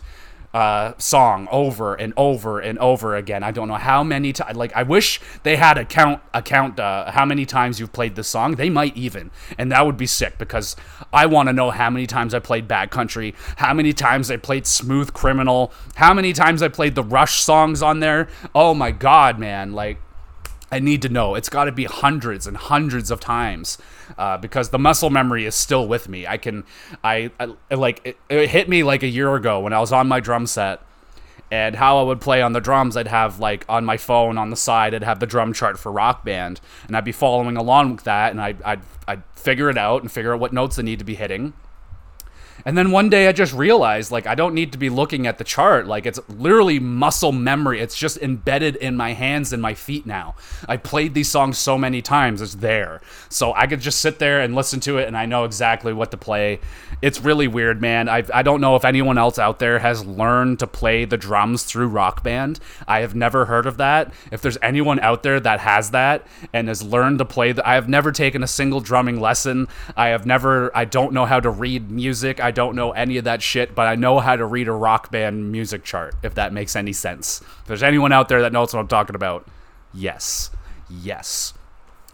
uh, song over and over and over again. I don't know how many times. Like I wish they had a count, a count, uh, how many times you've played this song. They might even, and that would be sick because I want to know how many times I played Bat Country, how many times I played Smooth Criminal, how many times I played the Rush songs on there. Oh my god, man! Like I need to know. It's got to be hundreds and hundreds of times uh, because the muscle memory is still with me. I can, I, I like it, it, hit me like a year ago when I was on my drum set, and how I would play on the drums. I'd have like on my phone on the side, I'd have the drum chart for Rock Band, and I'd be following along with that, and I'd, I'd, I'd figure it out and figure out what notes I need to be hitting. And then one day I just realized like I don't need to be looking at the chart. Like it's literally muscle memory. It's just embedded in my hands and my feet now. I played these songs so many times, it's there. So I could just sit there and listen to it and I know exactly what to play. It's really weird, man. I I don't know if anyone else out there has learned to play the drums through Rock Band. I have never heard of that. If there's anyone out there that has that and has learned to play the, I have never taken a single drumming lesson. I have never I don't know how to read music. I don't know any of that shit, but I know how to read a rock band music chart, if that makes any sense. If there's anyone out there that knows what I'm talking about, yes. Yes.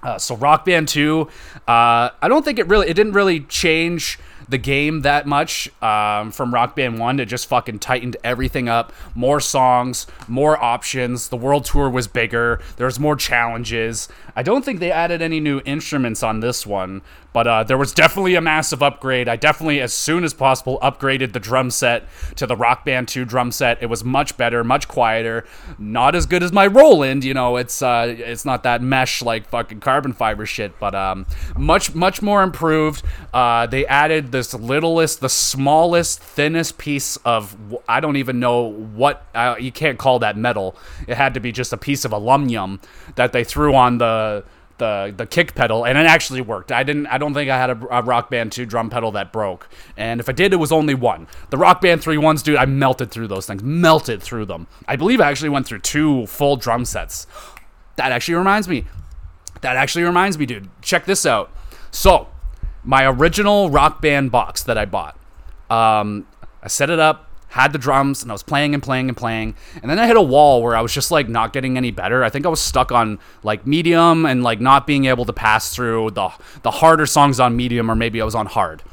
Uh, so Rock Band 2, uh, I don't think it really, it didn't really change the game that much um, from Rock Band 1. It just fucking tightened everything up. More songs, more options. The world tour was bigger. There was more challenges. I don't think they added any new instruments on this one, but uh, there was definitely a massive upgrade. I definitely, as soon as possible, upgraded the drum set to the Rock Band 2 drum set. It was much better, much quieter. Not as good as my Roland, you know. It's uh, it's not that mesh like fucking carbon fiber shit, but um, much much more improved. Uh, they added this littlest, the smallest, thinnest piece of I don't even know what uh, you can't call that metal. It had to be just a piece of aluminum that they threw on the the the kick pedal, and it actually worked. I didn't. I don't think I had a, a, Rock Band two drum pedal that broke, and if I did, it was only one. The Rock Band three ones, dude, I melted through those things. Melted through them. I believe I actually went through two full drum sets. That actually reminds me. That actually reminds me, dude. Check this out. So, my original Rock Band box that I bought. Um, I set it up had the drums and I was playing and playing and playing. And then I hit a wall where I was just like not getting any better. I think I was stuck on like medium and like not being able to pass through the the harder songs on medium or maybe I was on hard.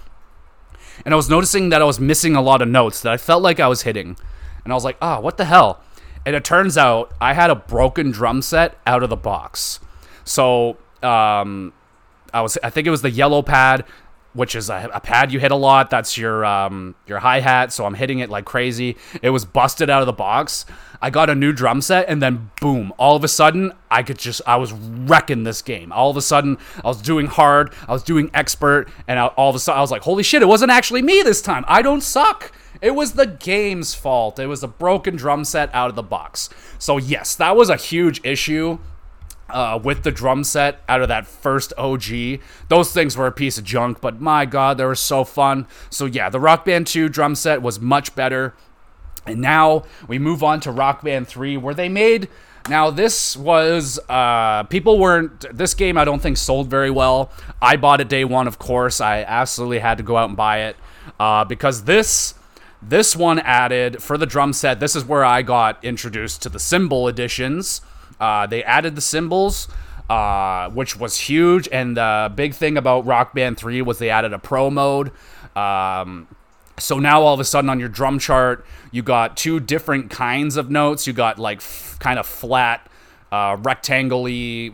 And I was noticing that I was missing a lot of notes that I felt like I was hitting. And I was like, "Ah, oh, what the hell?" And it turns out I had a broken drum set out of the box. So, um I was I think it was the yellow pad which is a, a, pad you hit a lot. That's your um, your hi hat. So I'm hitting it like crazy. It was busted out of the box. I got a new drum set, and then boom! All of a sudden, I could just I was wrecking this game. All of a sudden, I was doing hard. I was doing expert, and I, all of a sudden, I was like, "Holy shit! It wasn't actually me this time. I don't suck." It was the game's fault. It was a broken drum set out of the box. So yes, that was a huge issue uh, with the drum set out of that first OG. Those things were a piece of junk, but my god, they were so fun. So yeah, the Rock Band 2 drum set was much better. And now we move on to Rock Band 3, where they made. Now, this was. Uh, people weren't. This game, I don't think, sold very well. I bought it day one, of course. I absolutely had to go out and buy it. Uh, because this. This one added for the drum set. This is where I got introduced to the cymbal editions. Uh, they added the cymbals, uh, which was huge. And the big thing about Rock Band 3 was they added a pro mode. Um, so now all of a sudden on your drum chart, you got two different kinds of notes. You got like f- kind of flat, uh, rectangle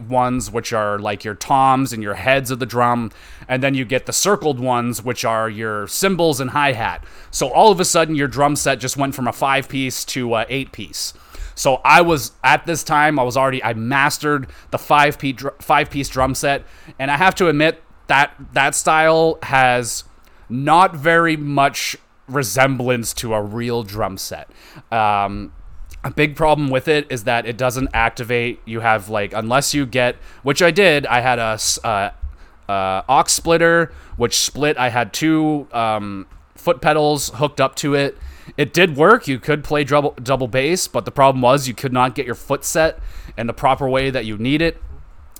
ones, which are like your toms and your heads of the drum. And then you get the circled ones, which are your cymbals and hi hat. So all of a sudden, your drum set just went from a five piece to a eight piece. So I was at this time I was already I mastered the five piece five piece drum set, and I have to admit that that style has not very much resemblance to a real drum set. Um, a big problem with it is that it doesn't activate. You have like unless you get, which I did. I had a uh, uh, aux splitter, which split. I had two um, foot pedals hooked up to it, it did work. You could play double double bass, but the problem was you could not get your foot set in the proper way that you need it.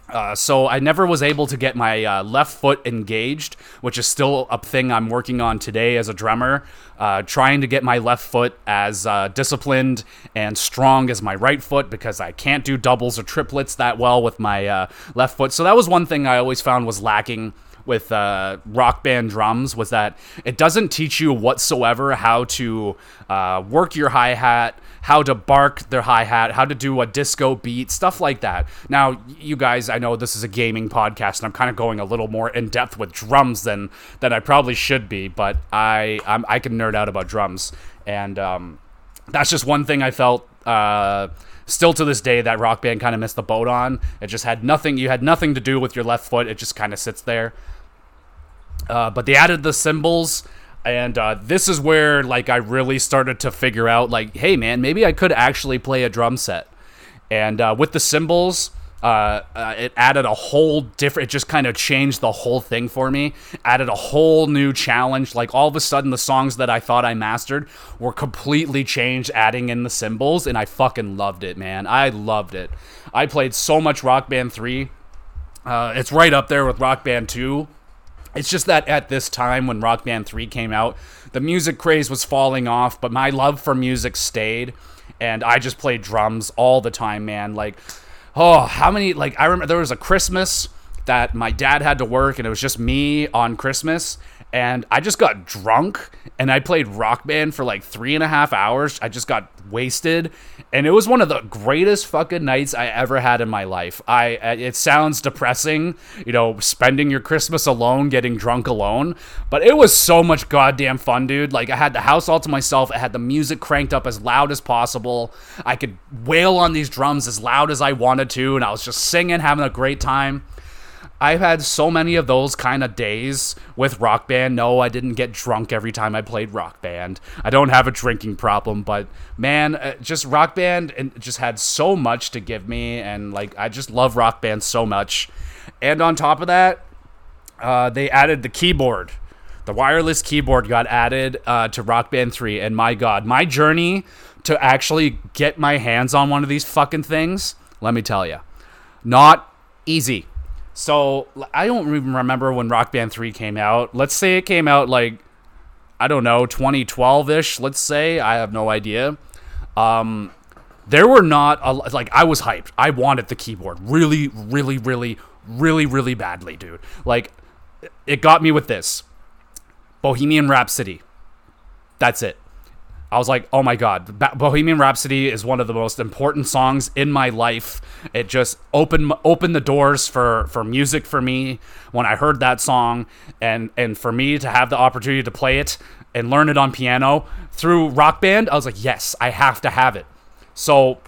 Uh, so I never was able to get my uh, left foot engaged, which is still a thing I'm working on today as a drummer. Uh, trying to get my left foot as uh, disciplined and strong as my right foot because I can't do doubles or triplets that well with my uh, left foot. So that was one thing I always found was lacking with uh, rock band drums was that it doesn't teach you whatsoever how to uh, work your hi hat, how to bark their hi hat, how to do a disco beat, stuff like that. Now, you guys, I know this is a gaming podcast, and I'm kind of going a little more in depth with drums than than I probably should be, but I I'm, i can nerd out about drums, and um, that's just one thing I felt. Uh, still to this day that rock band kind of missed the boat on it just had nothing you had nothing to do with your left foot it just kind of sits there uh, but they added the cymbals, And uh, this is where like I really started to figure out like, hey man, maybe I could actually play a drum set. And uh, with the cymbals, uh, uh, it added a whole different. It just kind of changed the whole thing for me. Added a whole new challenge. Like all of a sudden, the songs that I thought I mastered were completely changed, adding in the cymbals, and I fucking loved it, man. I loved it. I played so much Rock Band three. Uh, it's right up there with Rock Band two. It's just that at this time when Rock Band 3 came out, the music craze was falling off, but my love for music stayed. And I just played drums all the time, man. Like, oh, how many like I remember there was a Christmas that my dad had to work and it was just me on Christmas and I just got drunk and I played rock band for like three and a half hours. I just got wasted, and it was one of the greatest fucking nights I ever had in my life. I it sounds depressing, you know, spending your Christmas alone, getting drunk alone, but it was so much goddamn fun, dude. Like I had the house all to myself. I had the music cranked up as loud as possible. I could wail on these drums as loud as I wanted to, and I was just singing, having a great time. I've had so many of those kind of days with Rock Band. No, I didn't get drunk every time I played Rock Band. I don't have a drinking problem, but man, uh, just Rock Band and just had so much to give me, and like I just love Rock Band so much. And on top of that, uh, they added the keyboard. The wireless keyboard got added uh, to Rock Band 3, and my God, my journey to actually get my hands on one of these fucking things, let me tell you, not easy so I don't even remember when Rock Band 3 came out. Let's say it came out like, I don't know, 2012 ish, let's say. I have no idea. Um, there were not, a, like, I was hyped. I wanted the keyboard really, really, really, really, really badly, dude. Like, it got me with this Bohemian Rhapsody. That's it. I was like, oh my god, Bohemian Rhapsody is one of the most important songs in my life. It just opened opened the doors for for music for me when I heard that song, and and for me to have the opportunity to play it and learn it on piano through Rock Band, I was like, yes, I have to have it. So.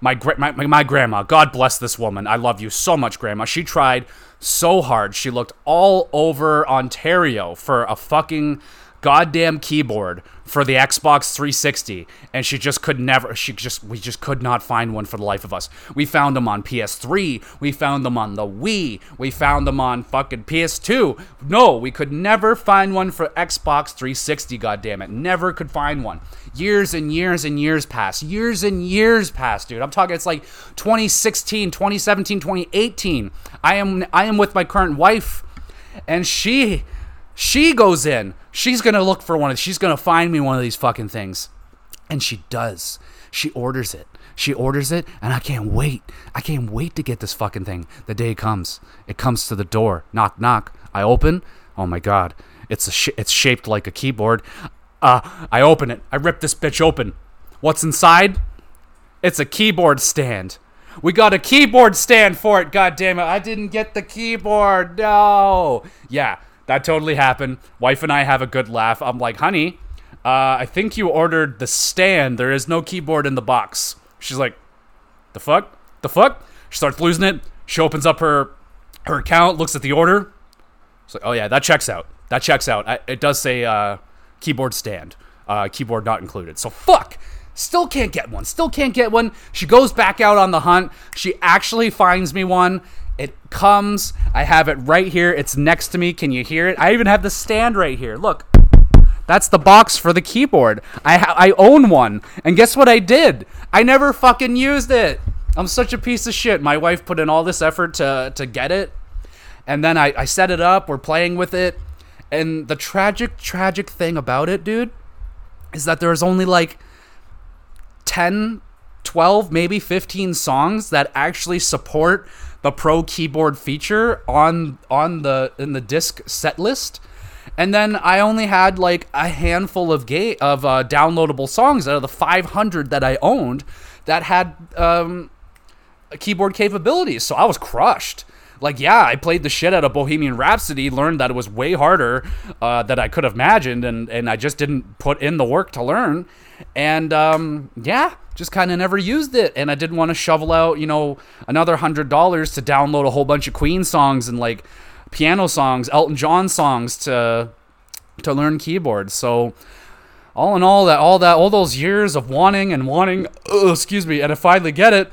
My, my, my grandma, God bless this woman. I love you so much, grandma. She tried so hard. She looked all over Ontario for a fucking goddamn keyboard for the Xbox 360 and she just could never she just we just could not find one for the life of us. We found them on PS3, we found them on the Wii, we found them on fucking PS2. No, we could never find one for Xbox 360 goddamn it. Never could find one. Years and years and years passed. Years and years passed, dude. I'm talking it's like 2016, 2017, 2018. I am I am with my current wife and she she goes in. She's gonna look for one. Of, she's gonna find me one of these fucking things, and she does. She orders it. She orders it, and I can't wait. I can't wait to get this fucking thing. The day comes. It comes to the door. Knock, knock. I open. Oh my god! It's a sh- it's shaped like a keyboard. Uh, I open it. I rip this bitch open. What's inside? It's a keyboard stand. We got a keyboard stand for it. God damn it! I didn't get the keyboard. No. Yeah that totally happened. Wife and I have a good laugh. I'm like, honey, uh, I think you ordered the stand. There is no keyboard in the box. She's like, the fuck? The fuck? She starts losing it. She opens up her her account, looks at the order. She's like, oh yeah, that checks out. That checks out. I, it does say uh, keyboard stand. Uh, keyboard not included. So fuck. Still can't get one. Still can't get one. She goes back out on the hunt. She actually finds me one it comes. I have it right here. It's next to me. Can you hear it? I even have the stand right here. Look. That's the box for the keyboard. I ha- I own one. And guess what I did? I never fucking used it. I'm such a piece of shit. My wife put in all this effort to to get it. And then I, I set it up. We're playing with it. And the tragic, tragic thing about it, dude, is that there's only like 10, 12, maybe 15 songs that actually support the Pro keyboard feature on on the in the disc set list. And then I only had like a handful of ga- of uh, downloadable songs out of the 500 that I owned that had um, keyboard capabilities. So I was crushed. Like, yeah, I played the shit out of Bohemian Rhapsody, learned that it was way harder uh, than I could have imagined, and, and I just didn't put in the work to learn. And um, yeah, just kind of never used it. And I didn't want to shovel out, you know, another hundred dollars to download a whole bunch of Queen songs and like piano songs, Elton John songs to to learn keyboards. So all in all, that all that all those years of wanting and wanting, uh, excuse me, and I finally get it,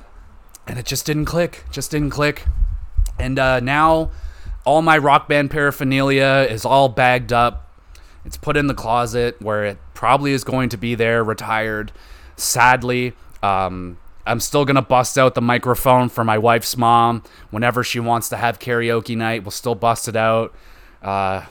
and it just didn't click, just didn't click, and uh, now all my rock band paraphernalia is all bagged up. It's put in the closet where it probably is going to be there, retired. Sadly, um, I'm still gonna bust out the microphone for my wife's mom whenever she wants to have karaoke night. We'll still bust it out. Uh,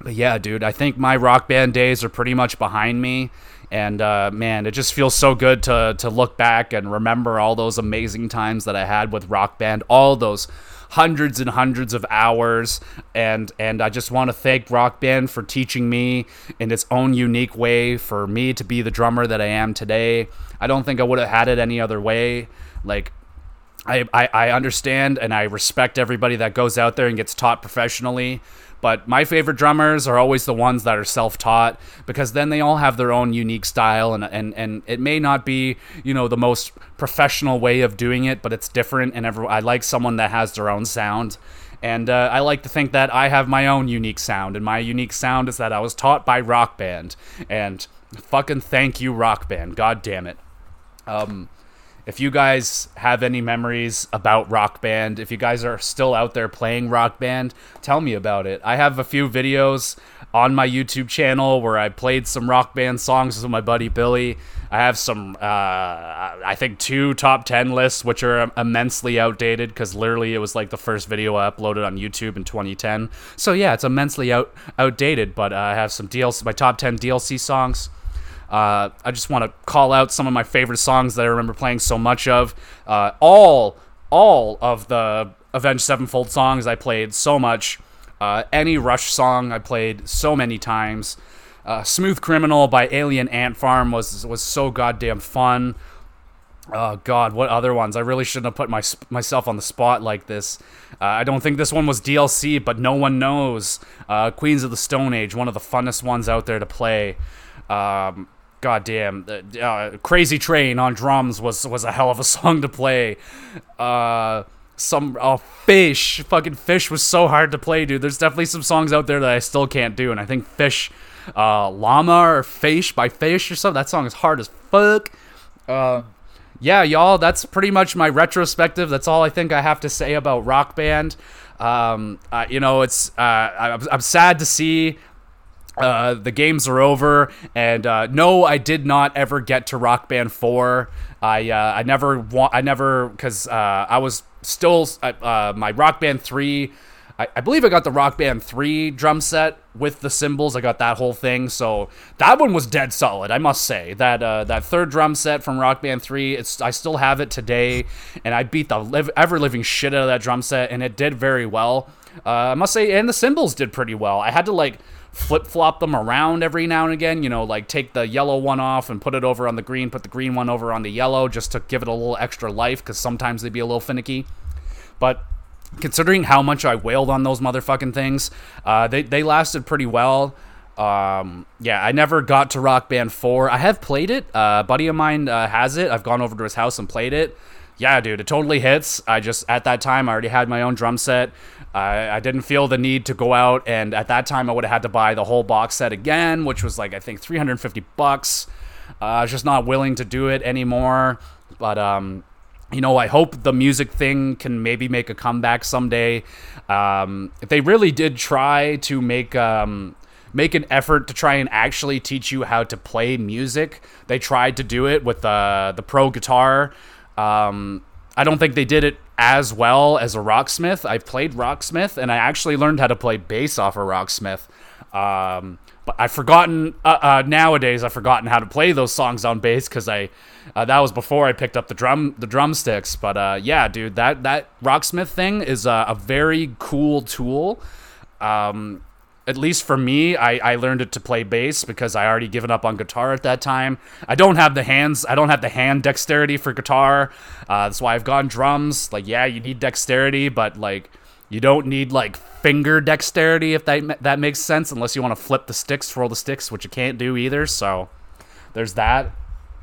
but yeah, dude, I think my rock band days are pretty much behind me. And uh, man, it just feels so good to to look back and remember all those amazing times that I had with rock band, all those hundreds and hundreds of hours and and I just want to thank Rock Band for teaching me in its own unique way for me to be the drummer that I am today. I don't think I would have had it any other way. Like I, I, I understand and I respect everybody that goes out there and gets taught professionally. But my favorite drummers are always the ones that are self-taught because then they all have their own unique style and and, and it may not be, you know, the most professional way of doing it, but it's different and every, I like someone that has their own sound. And uh, I like to think that I have my own unique sound, and my unique sound is that I was taught by Rock Band. And fucking thank you, Rock Band. God damn it. Um, if you guys have any memories about Rock Band, if you guys are still out there playing Rock Band, tell me about it. I have a few videos on my YouTube channel where I played some Rock Band songs with my buddy Billy. I have some, uh, I think, two top 10 lists, which are immensely outdated because literally it was like the first video I uploaded on YouTube in 2010. So yeah, it's immensely out outdated, but uh, I have some DLC, my top 10 DLC songs. Uh, I just want to call out some of my favorite songs that I remember playing so much of. Uh, all, all of the Avenged Sevenfold songs I played so much. Uh, any Rush song I played so many times. Uh, Smooth Criminal by Alien Ant Farm was was so goddamn fun. Oh God, what other ones? I really shouldn't have put my myself on the spot like this. Uh, I don't think this one was DLC, but no one knows. Uh, Queens of the Stone Age, one of the funnest ones out there to play. Um, goddamn uh, crazy train on drums was was a hell of a [laughs] song to play. Uh some uh, Phish fucking Phish was so hard to play dude. There's definitely some songs out there that i still can't do and i think Phish uh llama or fish by Phish or something that song is hard as fuck. Uh yeah y'all that's pretty much my retrospective. That's all i think i have to say about rock band. Um uh, you know it's uh I'm, I'm sad to see uh, the games are over, and uh, no, I did not ever get to Rock Band Four. I uh, I never want I never because uh, I was still uh, my Rock Band Three. I, I believe I got the Rock Band 3 drum set with the cymbals. I got that whole thing. So that one was dead solid, I must say. That uh, that third drum set from Rock Band 3, it's I still have it today. And I beat the live, ever living shit out of that drum set, and it did very well. Uh, I must say, and the cymbals did pretty well. I had to like flip flop them around every now and again. You know, like take the yellow one off and put it over on the green, put the green one over on the yellow just to give it a little extra life because sometimes they'd be a little finicky. But considering how much I wailed on those motherfucking things, uh, they, they lasted pretty well. Um, yeah, I never got to Rock Band 4. I have played it. Uh, a buddy of mine uh, has it. I've gone over to his house and played it yeah, dude, it totally hits. I just at that time I already had my own drum set. I, I didn't feel the need to go out, and at that time I would have had to buy the whole box set again, which was like I think 350 bucks. Uh, I was just not willing to do it anymore. But um, you know, I hope the music thing can maybe make a comeback someday. Um, they really did try to make um, make an effort to try and actually teach you how to play music, they tried to do it with the the pro guitar. Um, I don't think they did it as well as a Rocksmith. I've played Rocksmith, and I actually learned how to play bass off a of Rocksmith. Um, but I've forgotten uh, uh, nowadays. I've forgotten how to play those songs on bass because I uh, that was before I picked up the drum the drumsticks. But uh, yeah, dude, that that Rocksmith thing is a, a very cool tool. Um, at least for me, I, I learned it to play bass because I already given up on guitar at that time. I don't have the hands, I don't have the hand dexterity for guitar. Uh, that's why I've gone drums. Like, yeah, you need dexterity, but like, you don't need like finger dexterity if that that makes sense, unless you want to flip the sticks, roll the sticks, which you can't do either. So there's that.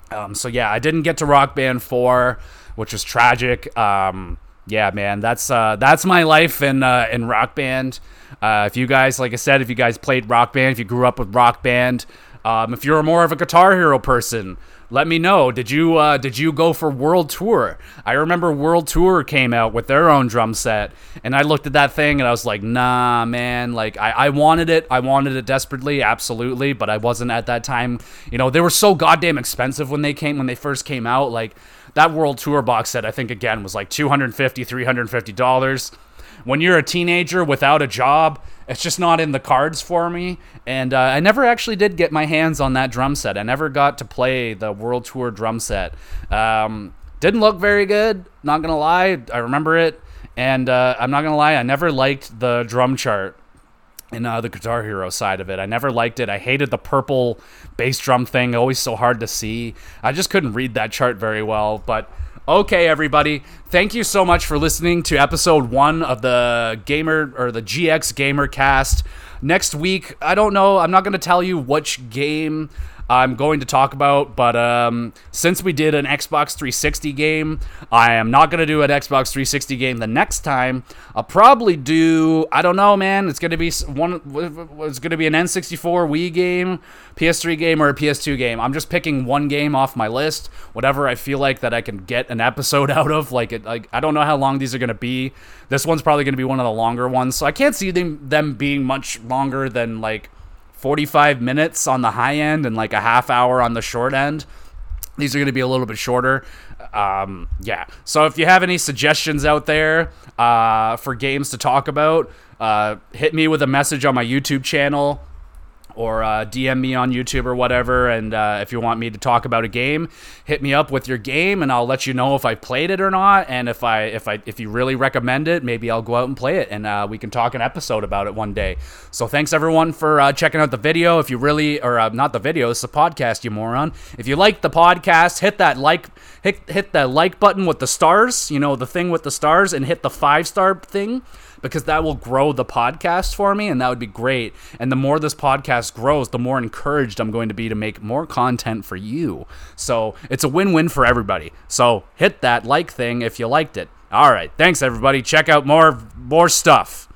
Um, so yeah, I didn't get to Rock Band Four, which was tragic. Um, yeah, man, that's uh, that's my life in uh, in rock band. Uh, if you guys, like I said, if you guys played rock band, if you grew up with rock band, um, if you're more of a Guitar Hero person, let me know. Did you uh, did you go for World Tour? I remember World Tour came out with their own drum set, and I looked at that thing and I was like, nah, man. Like I, I wanted it, I wanted it desperately, absolutely, but I wasn't at that time. You know, they were so goddamn expensive when they came when they first came out. Like that World Tour box set, I think again was like 250 350 dollars. When you're a teenager without a job, it's just not in the cards for me. And uh, I never actually did get my hands on that drum set. I never got to play the World Tour drum set. Um, didn't look very good, not gonna lie. I remember it, and uh, I'm not gonna lie, I never liked the drum chart in uh, the Guitar Hero side of it. I never liked it. I hated the purple bass drum thing, always so hard to see. I just couldn't read that chart very well, but Okay, everybody. Thank you so much for listening to episode one of the Gamer or the GX Gamer Cast. Next week, I don't know. I'm not going to tell you which game I'm going to talk about, but um, since we did an Xbox 360 game, I am not going to do an Xbox 360 game the next time. I'll probably do, I don't know, man. It's going to be one. It's going to be an N64 Wii game, PS3 game, or a PS2 game. I'm just picking one game off my list, whatever I feel like that I can get an episode [laughs] out of. Like it, like I don't know how long these are going to be. This one's probably going to be one of the longer ones, so I can't see them them being much longer than like 45 minutes on the high end and like a half hour on the short end. These are going to be a little bit shorter. Um, yeah. So if you have any suggestions out there uh, for games to talk about, uh, hit me with a message on my YouTube channel or uh, DM me on YouTube or whatever. And uh, if you want me to talk about a game, hit me up with your game, and I'll let you know if I played it or not. And if I if I if you really recommend it, maybe I'll go out and play it, and uh, we can talk an episode about it one day. So thanks everyone for uh, checking out the video. If you really or uh, not the video, it's a podcast, you moron. If you like the podcast, hit that like hit hit that like button with the stars. You know the thing with the stars, and hit the five star thing because that will grow the podcast for me and that would be great. And the more this podcast grows, the more encouraged I'm going to be to make more content for you. So it's a win win for everybody. So hit that like thing if you liked it. All right. Thanks, everybody. Check out more more stuff.